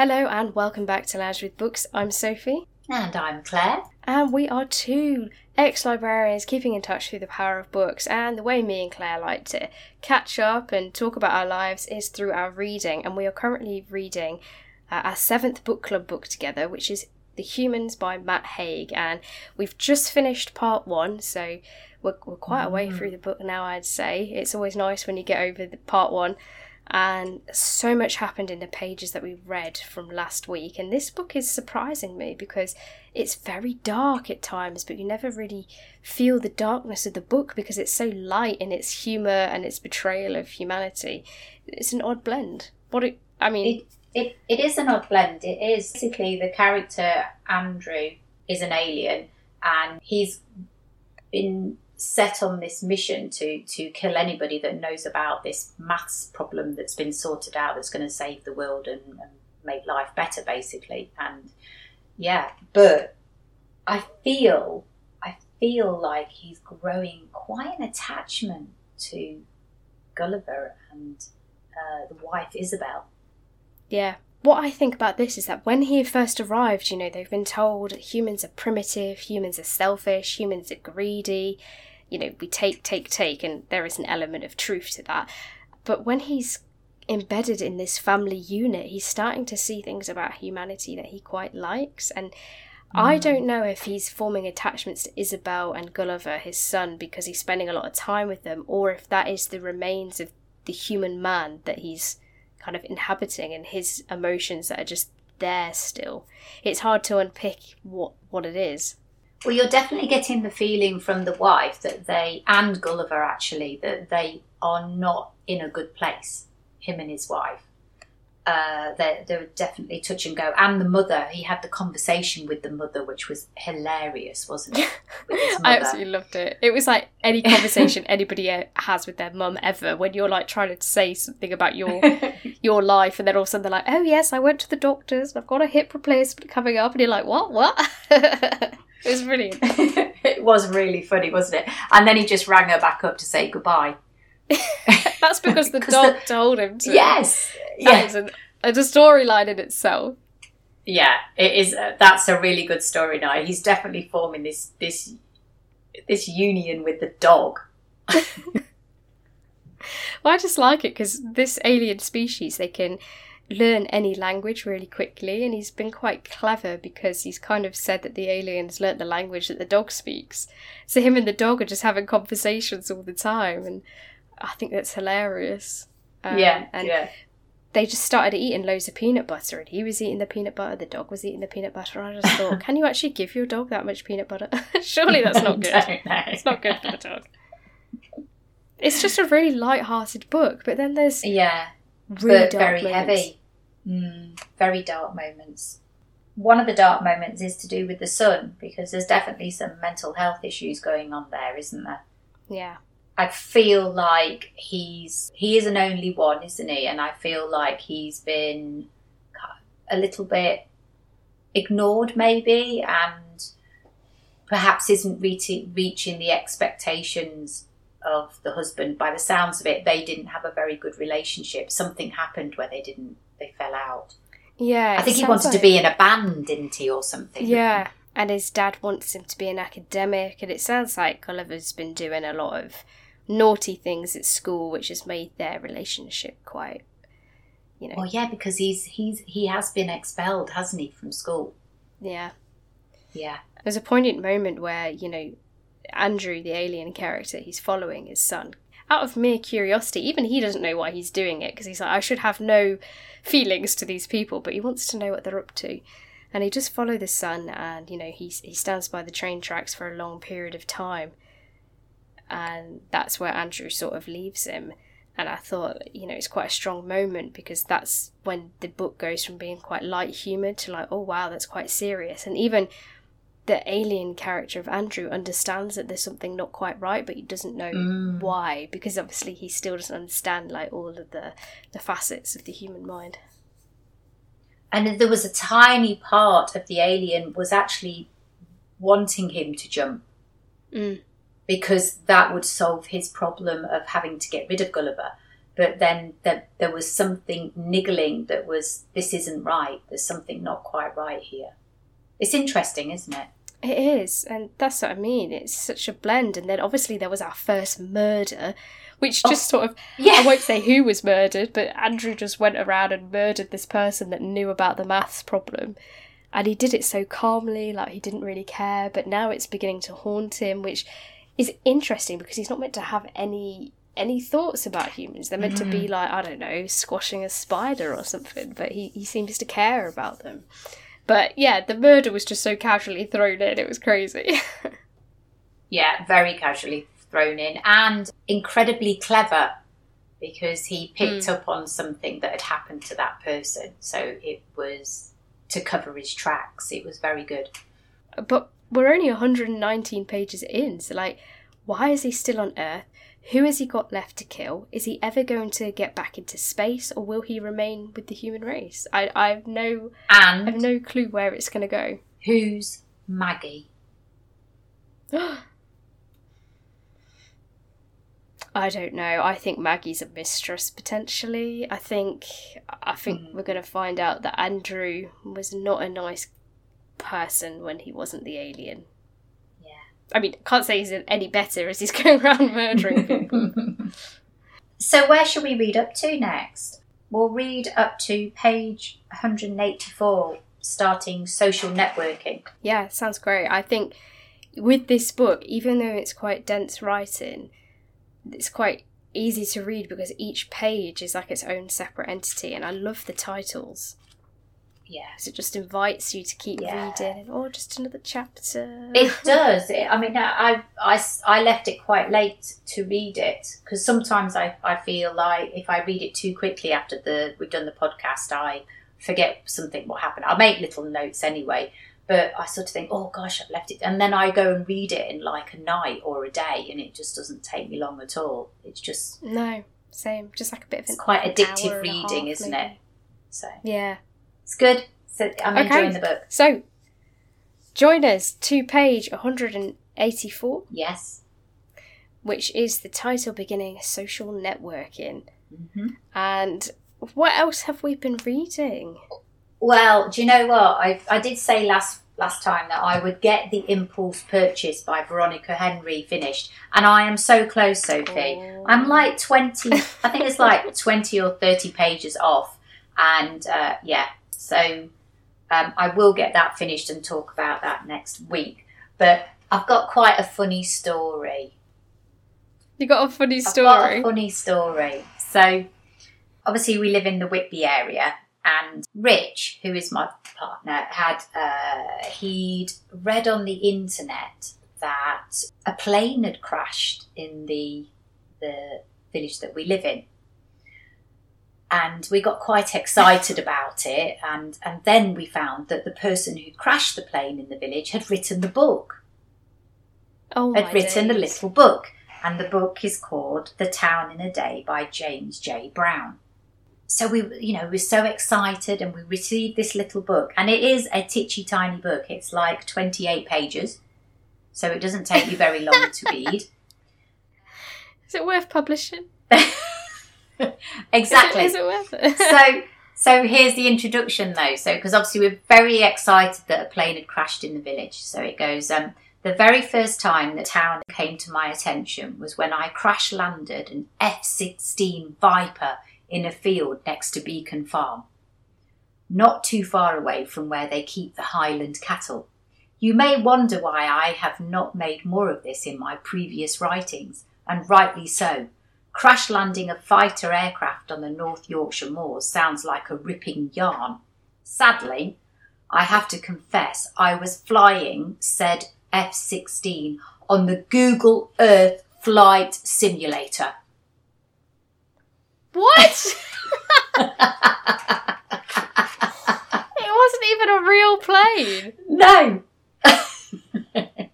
Hello and welcome back to Lounging with Books. I'm Sophie. And I'm Claire. And we are two ex librarians keeping in touch through the power of books. And the way me and Claire like to catch up and talk about our lives is through our reading. And we are currently reading uh, our seventh book club book together, which is The Humans by Matt Haig. And we've just finished part one, so we're, we're quite a way through the book now, I'd say. It's always nice when you get over the part one and so much happened in the pages that we read from last week. And this book is surprising me because it's very dark at times but you never really feel the darkness of the book because it's so light in its humor and its betrayal of humanity. It's an odd blend. What it, i mean it, it, it is an odd blend. It is basically the character andrew is an alien and he's been set on this mission to to kill anybody that knows about this maths problem that's been sorted out that's going to save the world and, and make life better basically. And yeah but i feel i feel like he's growing quite an attachment to gulliver and uh, the wife isabel. Yeah what I think about this is that when he first arrived, you know, they've been told humans are primitive, humans are selfish, humans are greedy, you know, we take, take, take, and there is an element of truth to that. But when he's embedded in this family unit, he's starting to see things about humanity that he quite likes. And mm. I don't know if he's forming attachments to Isabel and Gulliver, his son, because he's spending a lot of time with them, or if that is the remains of the human man that he's kind of inhabiting and his emotions that are just there still. It's hard to unpick what, what it is. Well, you're definitely getting the feeling from the wife that they, and Gulliver actually, that they are not in a good place, him and his wife. Uh, they're, they're definitely touch and go. And the mother, he had the conversation with the mother, which was hilarious, wasn't it? I absolutely loved it. It was like any conversation anybody has with their mum ever when you're like trying to say something about your your life, and then all of a sudden they're like, "Oh yes, I went to the doctors. I've got a hip replacement coming up," and you're like, "What? What?" It was brilliant. it was really funny, wasn't it? And then he just rang her back up to say goodbye. That's because the dog the... told him to. Yes. That yeah. it's a storyline in itself. Yeah, it is. Uh, that's a really good story. Now he's definitely forming this this this union with the dog. well, I just like it because this alien species they can learn any language really quickly, and he's been quite clever because he's kind of said that the aliens learnt the language that the dog speaks. So him and the dog are just having conversations all the time, and I think that's hilarious. Um, yeah, and yeah. They just started eating loads of peanut butter, and he was eating the peanut butter. The dog was eating the peanut butter. I just thought, can you actually give your dog that much peanut butter? Surely that's not good. it's not good for the dog. It's just a really light-hearted book, but then there's yeah, really but very moments. heavy. Mm, very dark moments. One of the dark moments is to do with the son because there's definitely some mental health issues going on there, isn't there? Yeah. I feel like he's he is an only one, isn't he? And I feel like he's been a little bit ignored, maybe, and perhaps isn't reaching reaching the expectations of the husband. By the sounds of it, they didn't have a very good relationship. Something happened where they didn't they fell out. Yeah, I think he wanted like... to be in a band, didn't he, or something? Yeah, and his dad wants him to be an academic, and it sounds like Gulliver's been doing a lot of naughty things at school, which has made their relationship quite, you know. Well, yeah, because he's he's he has been expelled, hasn't he, from school? Yeah. Yeah. There's a poignant moment where you know Andrew, the alien character, he's following his son, out of mere curiosity. Even he doesn't know why he's doing it because he's like, I should have no feelings to these people, but he wants to know what they're up to. And he just follow the son, and you know he he stands by the train tracks for a long period of time, and that's where Andrew sort of leaves him. And I thought, you know, it's quite a strong moment because that's when the book goes from being quite light humoured to like, oh wow, that's quite serious. And even the alien character of Andrew understands that there's something not quite right, but he doesn't know mm. why because obviously he still doesn't understand like all of the the facets of the human mind. And there was a tiny part of the alien was actually wanting him to jump mm. Because that would solve his problem of having to get rid of Gulliver. but then there, there was something niggling that was this isn't right. There's something not quite right here. It's interesting, isn't it? It is, and that's what I mean. It's such a blend. And then obviously there was our first murder, which just oh, sort of Yeah. I won't say who was murdered, but Andrew just went around and murdered this person that knew about the maths problem. And he did it so calmly, like he didn't really care, but now it's beginning to haunt him, which is interesting because he's not meant to have any any thoughts about humans. They're meant to be mm. like, I don't know, squashing a spider or something, but he, he seems to care about them. But yeah, the murder was just so casually thrown in, it was crazy. Yeah, very casually thrown in and incredibly clever because he picked mm. up on something that had happened to that person. So it was to cover his tracks. It was very good. but we're only 119 pages in, so like, why is he still on Earth? Who has he got left to kill? Is he ever going to get back into space, or will he remain with the human race? I I have no I have no clue where it's going to go. who's Maggie? I don't know. I think Maggie's a mistress potentially. I think I think Mm. we're going to find out that Andrew was not a nice person when he wasn't the alien. Yeah. I mean, can't say he's any better as he's going around murdering people. so where should we read up to next? We'll read up to page 184, starting social networking. Yeah, sounds great. I think with this book, even though it's quite dense writing, it's quite easy to read because each page is like its own separate entity, and I love the titles. Yeah. because it just invites you to keep Yeah. reading and oh just another chapter It does. It, I mean, I, I, I left it quite late to read it because sometimes I, I feel like if I read it too quickly after the we've done the podcast, I forget something what happened. I make little notes anyway, but I sort of think, oh gosh, I've left it, and then I go and read it in like a night or a day, and it just doesn't take me long at all. It's just no same just like a bit of it's quite addictive hour and a reading, half, isn't maybe. it? So yeah it's good. So I'm Okay. enjoying the book. so join us to page 184 Yes. which is the title beginning social networking hmm and what else have we been reading Well, do you know what? I, I did say last last time that I would get the Impulse Purchase by Veronica Henry finished, and I am so close, Sophie. Oh. I'm like twenty. I think it's like twenty or thirty pages off, and uh, yeah, so um, I will get that finished and talk about that next week. But I've got quite a funny story. you got a funny I've got story a funny story. So, obviously, we live in the Whitby area, and Rich, who is my partner, had uh, he'd read on the internet that a plane had crashed in the the village that we live in. And we got quite excited about it, and, and then we found that the person who crashed the plane in the village had written the book oh my had written the days. little book, and the book is called The Town in a Day by James J. Brown. So we, you know, we were so excited, and we received this little book, and it is a titchy tiny book. It's like twenty-eight pages, so it doesn't take you very long to read. is it worth publishing Exactly. is it, is it worth it so so here's the introduction though so because obviously we're very excited that a plane had crashed in the village so it goes um the very first time the town came to my attention was when I crash landed an F 16 Viper in a field next to Beacon Farm, not too far away from where they keep the Highland cattle. You may wonder why I have not made more of this in my previous writings, and rightly so. Crash landing a fighter aircraft on the North Yorkshire moors sounds like a ripping yarn. Sadly, I have to confess I was flying said F 16 on the Google Earth Flight Simulator. what it wasn't even a real plane No!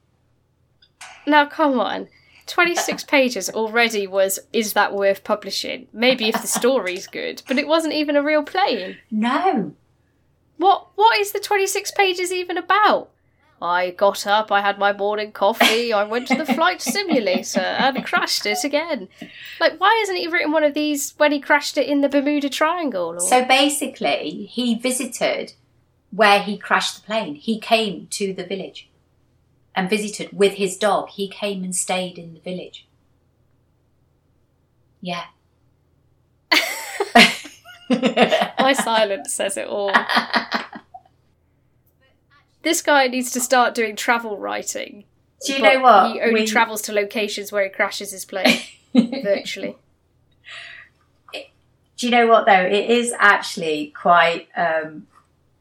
Now, come on. 26 pages already was is that worth publishing? Maybe if the story's good, but it wasn't even a real plane. No! What what is the 26 pages even about? I got up, I had my morning coffee, I went to the flight simulator and crashed it again. Like, why hasn't he written one of these when he crashed it in the Bermuda Triangle? Or... So basically, he visited where he crashed the plane. He came to the village and visited with his dog. He came and stayed in the village. Yeah. My silence says it all. This guy needs to start doing travel writing. Do you know what? He only We- travels to locations where he crashes his plane virtually. Do you know what though? It is actually quite um,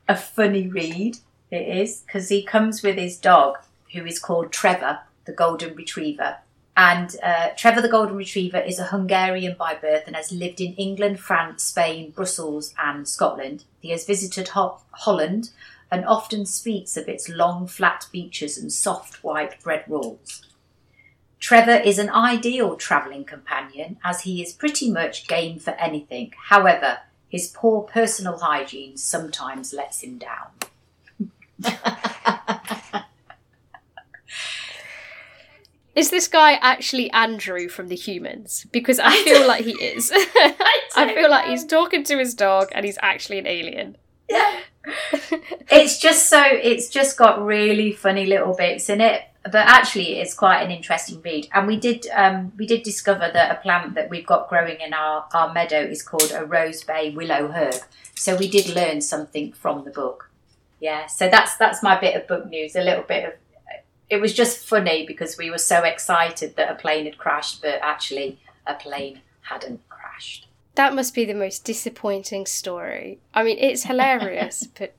a funny read. It is because he comes with his dog, who is called Trevor, the golden retriever. And uh, Trevor the golden retriever is a Hungarian by birth and has lived in England, France, Spain, Brussels, and Scotland. He has visited Ho- Holland and often speaks of its long, flat beaches and soft white bread rolls. Trevor is an ideal travelling companion as he is pretty much game for anything. However, his poor personal hygiene sometimes lets him down. Is this guy actually Andrew from The Humans? Because I feel like he is. I I, feel like he's talking to his dog and he's actually an alien. Yeah. it's just so it's just got really funny little bits in it but actually it's quite an interesting read and we did um, we did discover that a plant that we've got growing in our, our meadow is called a rose bay willow herb so we did learn something from the book yeah so that's that's my bit of book news a little bit of it was just funny because we were so excited that a plane had crashed but actually a plane hadn't crashed That must be the most disappointing story. I mean, it's hilarious, but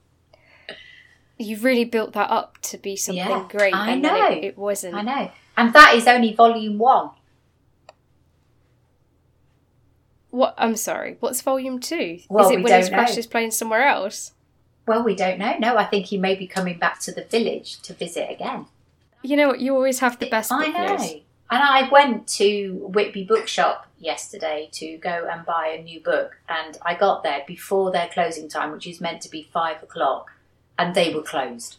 you really built that up to be something Yeah, great, I and know. it, it wasn't. i know and that is only volume one What? I'm sorry. What's volume two? Well, Is it we when don't he's crashed his plane somewhere else? Well, we don't know. No, I think he may be coming back to the village to visit again. You know what? You always have the best I know. news. And I went to Whitby Bookshop yesterday to go and buy a new book, and I got there before their closing time, which is meant to be five o'clock, and they were closed.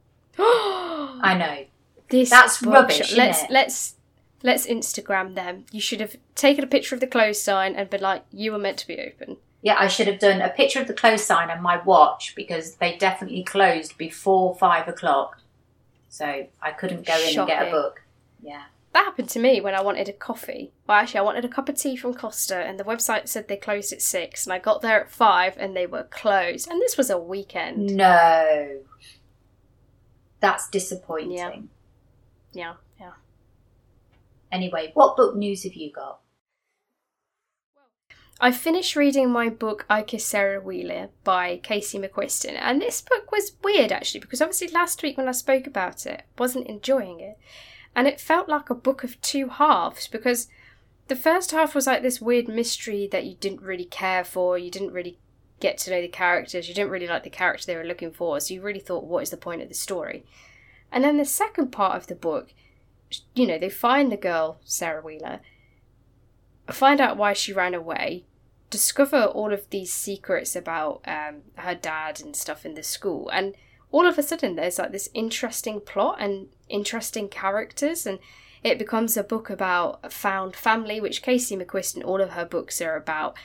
I know. this That's rubbish, Let's it? let's let's Instagram them. You should have taken a picture of the closed sign and been like, "You were meant to be open." Yeah, I should have done a picture of the close sign and my watch because they definitely closed before five o'clock. So I couldn't go in and get a book. Yeah. That happened to me when I wanted a coffee. Well, actually, I wanted a cup of tea from Costa, and the website said they closed at six, and I got there at five, and they were closed. And this was a weekend. No. That's disappointing. Yeah. Yeah, yeah. Anyway, what book news have you got? I finished reading my book I Kissed Shara Wheeler by Casey McQuiston, and this book was weird actually because obviously last week when I spoke about it, wasn't enjoying it, and it felt like a book of two halves because the first half was like this weird mystery that you didn't really care for, you didn't really get to know the characters, you didn't really like the character they were looking for, so you really thought, what is the point of the story? And then the second part of the book, you know, they find the girl Sarah Wheeler find out why she ran away, discover all of these secrets about um, her dad and stuff in the school, and all of a sudden there's like this interesting plot and interesting characters, and it becomes a book about a found family, which Casey McQuiston all of her books are about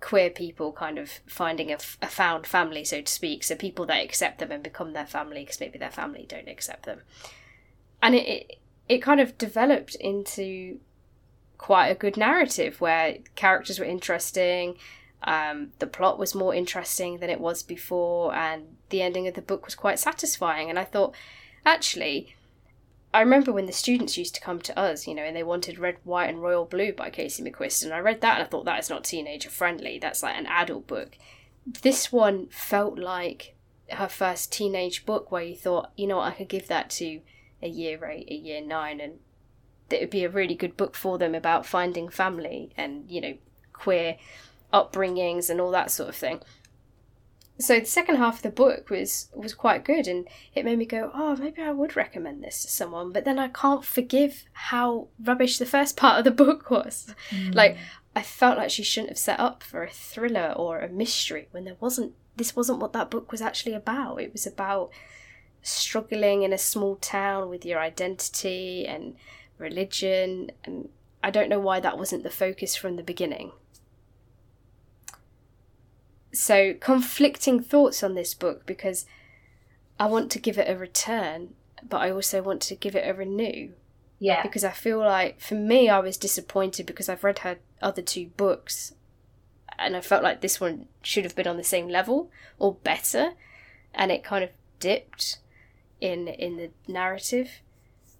queer people kind of finding a, f- a found family, so to speak, so people that accept them and become their family because maybe their family don't accept them. And it, it, it kind of developed into quite a good narrative where characters were interesting, um, the plot was more interesting than it was before, and the ending of the book was quite satisfying. And I thought, actually, I remember when the students used to come to us, you know, and they wanted Red, White, and Royal Blue by Casey McQuiston. I read that and I thought that is not teenager friendly. That's like an adult book. This one felt like her first teenage book where you thought, you know what, I could give that to a year eight, a year nine, and that it would be a really good book for them about finding family and, you know, queer upbringings and all that sort of thing. So the second half of the book was was quite good and it made me go, oh, maybe I would recommend this to someone, but then I can't forgive how rubbish the first part of the book was. Mm. Like I felt like she shouldn't have set up for a thriller or a mystery when there wasn't this wasn't what that book was actually about. It was about struggling in a small town with your identity and religion, and I don't know why that wasn't the focus from the beginning. So, conflicting thoughts on this book because I want to give it a return, but I also want to give it a renew. Yeah. Because I feel like, for me, I was disappointed because I've read her other two books and I felt like this one should have been on the same level or better, and it kind of dipped in in the narrative,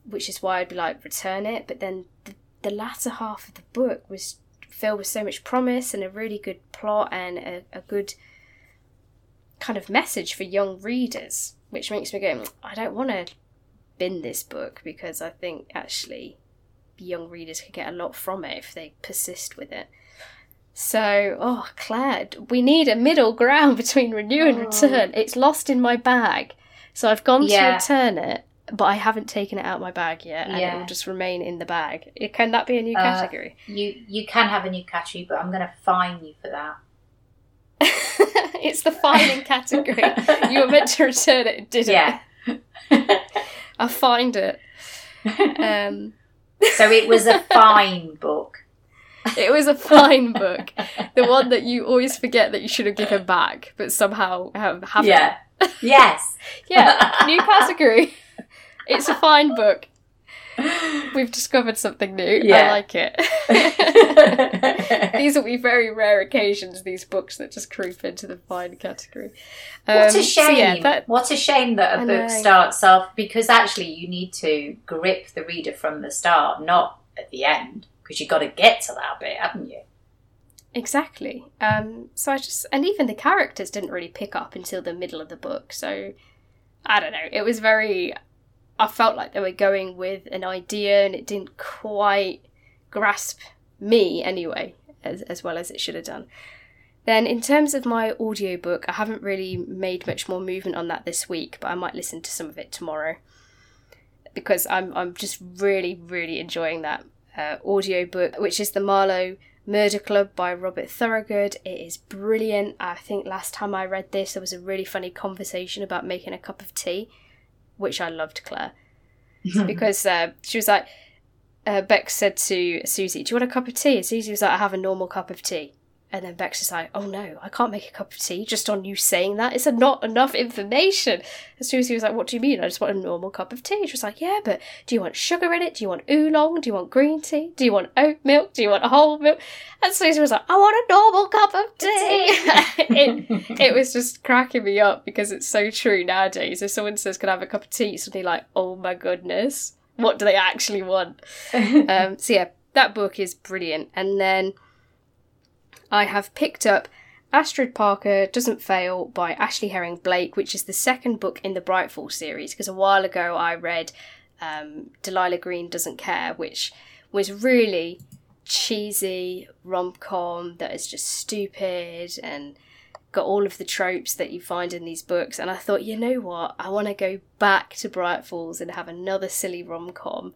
which is why I'd be like return it. But then the, the latter half of the book was filled with so much promise and a really good plot and a, a good kind of message for young readers, which makes me go, mm, I don't want to bin this book because I think actually young readers could get a lot from it if they persist with it. So, oh, Claire, we need a middle ground between renew and Oh. return. It's lost in my bag. So I've gone Yeah. to return it, but I haven't taken it out of my bag yet, and it will just remain in the bag. It- Can that be a new Uh, category? You you can have a new category, but I'm going to fine you for that. it's the fining category. You were meant to return it, didn't Yeah. I find it. Um, so it was a fine book. it was a fine book, the one that you always forget that you should have given back, but somehow um, haven't. Yeah. Yes. Yeah, new category. It's a fine book. We've discovered something new. I like it. these will be very rare occasions, these books that just creep into the fine category. What Um, a so shame! yeah, that- What a shame that a I book know. starts off because actually you need to grip the reader from the start, not at the end, because you've got to get to that bit, haven't you? Exactly. Um, so I just, and even the characters didn't really pick up until the middle of the book. So I don't know. It was very. I felt like they were going with an idea, and it didn't quite grasp me anyway, as as well as it should have done. Then, in terms of my audiobook, I haven't really made much more movement on that this week, but I might listen to some of it tomorrow because I'm I'm just really really enjoying that uh, audiobook, which is the Marlow Murder Club by Robert Thorogood. It is brilliant. I think last time I read this, there was a really funny conversation about making a cup of tea, which I loved, Claire, because uh, she was like, uh, Bex said to Susie, "Do you want a cup of tea?" And Susie was like, "I have a normal cup of tea." And then Bex is like, "Oh no, I can't make a cup of tea just on you saying that. It's not enough information." And Susie was like, "What do you mean? I just want a normal cup of tea." She was like, "Yeah, but do you want sugar in it? Do you want oolong? Do you want green tea? Do you want oat milk? Do you want whole milk?" And Susie was like, "I want a normal cup of tea." it, it was just cracking me up because it's so true nowadays. If someone says, "Can I have a cup of tea?" Suddenly like, "Oh my goodness, what do they actually want?" um, so yeah, that book is brilliant. And then I have picked up Astrid Parker Doesn't Fail by Ashley Herring Blake, which is the second book in the Bright Falls series. Because a while ago I read um, Delilah Green Doesn't Care, which was really cheesy rom com that is just stupid and got all of the tropes that you find in these books. And I thought, you know what? I want to go back to Bright Falls and have another silly rom com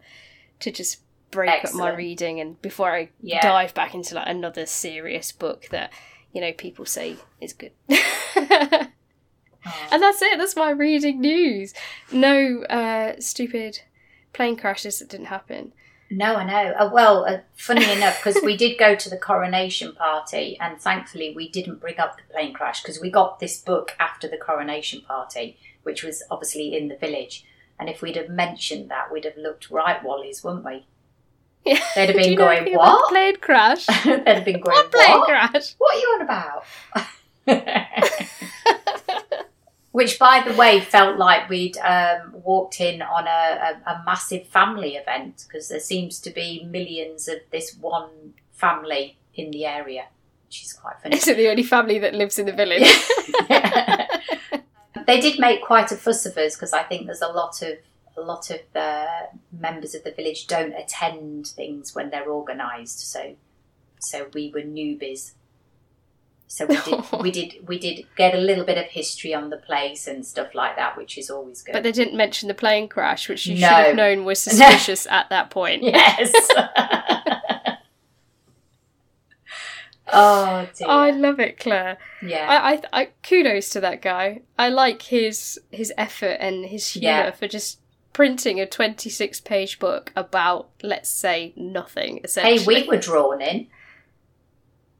to just break up my reading and before I Yeah. dive back into like another serious book that you know people say is good. Oh. and that's it. That's my reading news. No uh, stupid plane crashes that didn't happen. No, I know. Uh, well, uh, funny enough, because we did go to the coronation party, and thankfully we didn't bring up the plane crash because we got this book after the coronation party, which was obviously in the village. And if we'd have mentioned that, we'd have looked right wallies, wouldn't we? Yeah. They'd have been going, what? plane crash? They'd have been going, what plane what? crash? What are you on about? Which, by the way, felt like we'd um, walked in on a, a, a massive family event because there seems to be millions of this one family in the area, which is quite funny. Is it the only family that lives in the village? they did make quite a fuss of us because I think there's a lot of a lot of uh, members of the village don't attend things when they're organised. So, so we were newbies. So we did, we did, we did get a little bit of history on the place and stuff like that, which is always good. But they didn't mention the plane crash, which you should have known was suspicious at that point. yes. Oh dear. I love it, Claire. yeah. I, I, I kudos to that guy. I like his his effort and his humor Yeah. for just printing a twenty six page book about, let's say, nothing. hey, we were drawn in.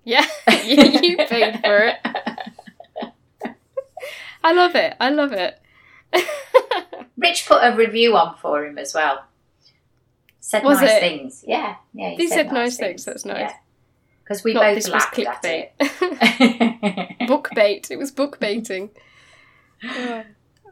yeah, you, paid for it. I love it. I love it. Rich put a review on for him as well. Said Was nice it? things. Yeah, yeah. He said nice things, that's nice. Because we Not both this was clickbait. it. book bait. It was book baiting. Oh.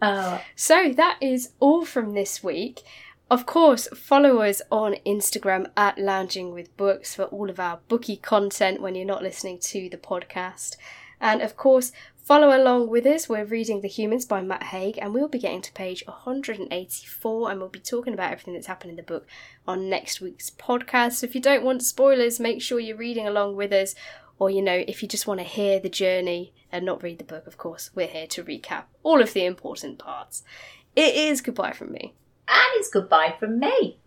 Oh, So that is all from this week. Of course, follow us on Instagram at Lounging with Books for all of our booky content when you're not listening to the podcast. And of course, follow along with us. We're reading The Humans by Matt Haig, and we'll be getting to page 184, and we'll be talking about everything that's happened in the book on next week's podcast. So if you don't want spoilers, make sure you're reading along with us. Or, you know, if you just want to hear the journey and not read the book, of course, we're here to recap all of the important parts. It is goodbye from me. and it's goodbye from me.